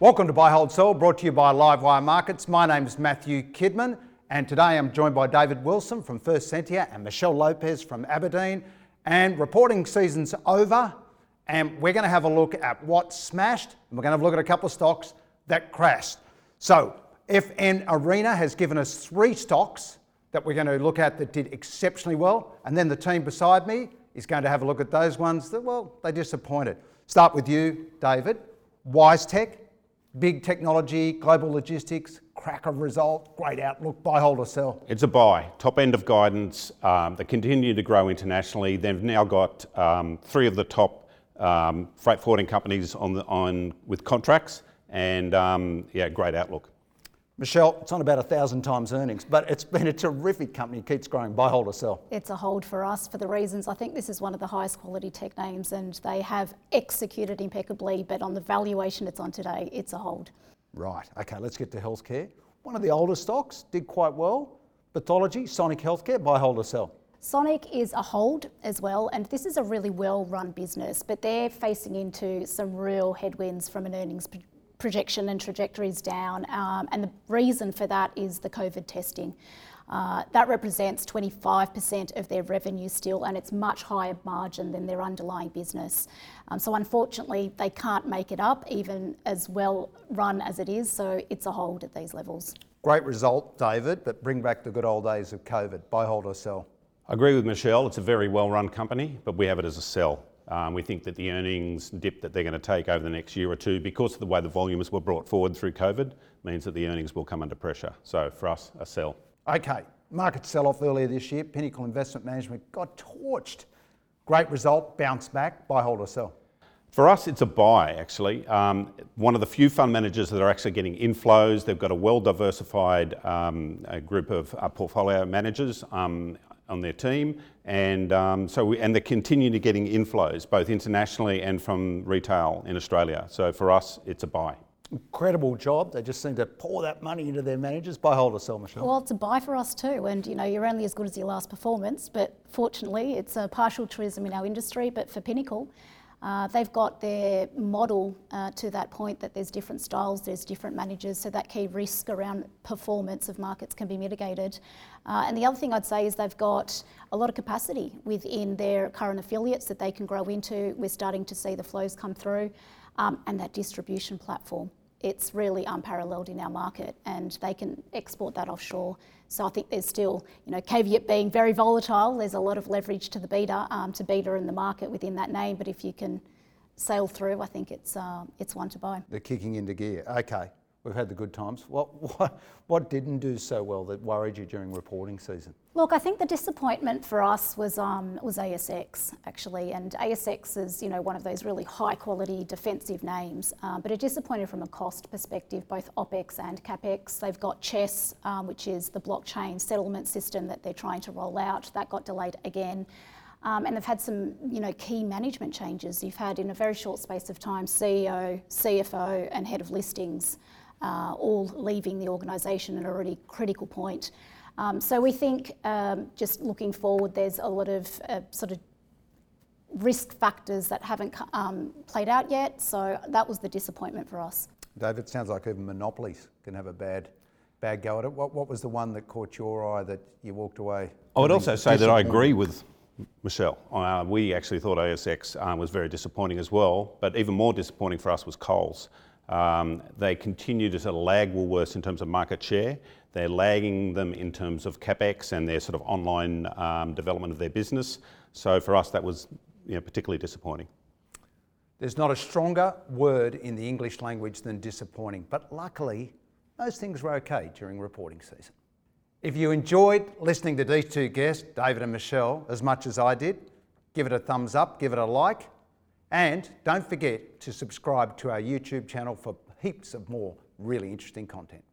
Welcome to Buy Hold Sell, brought to you by Livewire Markets. My name is Matthew Kidman, and today I'm joined by David Wilson from First Sentier and Michelle Lopez from Aberdeen. And reporting season's over, and we're going to have a look at what smashed, and we're going to have a look at a couple of stocks that crashed. So, FN Arena has given us three stocks that we're going to look at that did exceptionally well, and then the team beside me is going to have a look at those ones that, well, they disappointed. Start with you, David. WiseTech, big technology, global logistics, cracker result, great outlook, buy, hold or sell? It's a buy. Top end of guidance. Um, they continue to grow internationally. They've now got um, three of the top um, freight forwarding companies on, the, on with contracts, and um, yeah, great outlook. Michelle, it's on about a thousand times earnings, but it's been a terrific company. It keeps growing. Buy, hold, or sell? It's a hold for us for the reasons I think this is one of the highest quality tech names, and they have executed impeccably. But on the valuation it's on today, it's a hold. Right. Okay. Let's get to healthcare. One of the older stocks did quite well. Pathology, Sonic Healthcare. Buy, hold, or sell? Sonic is a hold as well, and this is a really well run business, but they're facing into some real headwinds from an earnings projection and trajectories down. Um, and the reason for that is the COVID testing. Uh, that represents 25% of their revenue still, and it's much higher margin than their underlying business. Um, so, unfortunately, they can't make it up, even as well run as it is. So, it's a hold at these levels. Great result, David, but bring back the good old days of COVID. Buy, hold, or sell? I agree with Michelle. It's a very well run company, but we have it as a sell. Um, we think that the earnings dip that they're going to take over the next year or two, because of the way the volumes were brought forward through COVID, means that the earnings will come under pressure. So for us, a sell. Okay, market sell off earlier this year. Pinnacle Investment Management got torched. Great result, bounce back, buy, hold, or sell. For us, it's a buy, actually. Um, one of the few fund managers that are actually getting inflows. They've got a well diversified um, group of uh, portfolio managers um, on their team, and um, so we, and they're continuing to getting inflows both internationally and from retail in Australia. So for us, it's a buy. Incredible job. They just seem to pour that money into their managers. Buy, hold, or sell, Michelle. Well, it's a buy for us too, and you know you're only as good as your last performance. But fortunately, it's a partial tourism in our industry. But for Pinnacle, uh, they've got their model uh, to that point that there's different styles, there's different managers, so that key risk around performance of markets can be mitigated. Uh, and the other thing I'd say is they've got a lot of capacity within their current affiliates that they can grow into. We're starting to see the flows come through, um, and that distribution platform. It's really unparalleled in our market, and they can export that offshore. So I think there's still, you know, caveat being very volatile. There's a lot of leverage to the beta, um, to beta in the market within that name. But if you can sail through, I think it's uh, it's one to buy. They're kicking into gear. Okay, we've had the good times. What what what didn't do so well that worried you during reporting season? Look, I think the disappointment for us was um, was ASX actually, and ASX is you know one of those really high quality defensive names, um, but it disappointed from a cost perspective, both OPEX and CAPEX. They've got Chess, um, which is the blockchain settlement system that they're trying to roll out. That got delayed again. Um, and they've had some, you know, key management changes. You've had in a very short space of time CEO, CFO, and head of listings uh, all leaving the organisation at a really critical point. Um, so we think um, just looking forward, there's a lot of uh, sort of risk factors that haven't um, played out yet. So that was the disappointment for us. David, it sounds like even monopolies can have a bad, bad go at it. What, what was the one that caught your eye that you walked away? I would also say that I agree with Michelle. Uh, we actually thought ASX uh, was very disappointing as well, but even more disappointing for us was Coles. Um, they continue to sort of lag Woolworths in terms of market share. They're lagging them in terms of capex and their sort of online um, development of their business. So for us, that was particularly disappointing. There's not a stronger word in the English language than disappointing, but luckily, those things were okay during reporting season. If you enjoyed listening to these two guests, David and Michelle, as much as I did, give it a thumbs up, give it a like, and don't forget to subscribe to our YouTube channel for heaps of more really interesting content.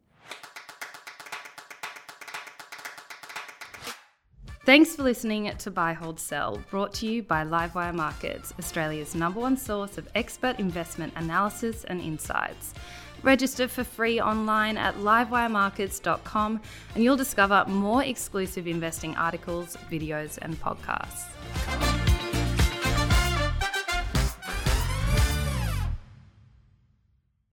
Thanks for listening to Buy, Hold, Sell, brought to you by Livewire Markets, Australia's number one source of expert investment analysis and insights. Register for free online at livewiremarkets.com and you'll discover more exclusive investing articles, videos, and podcasts.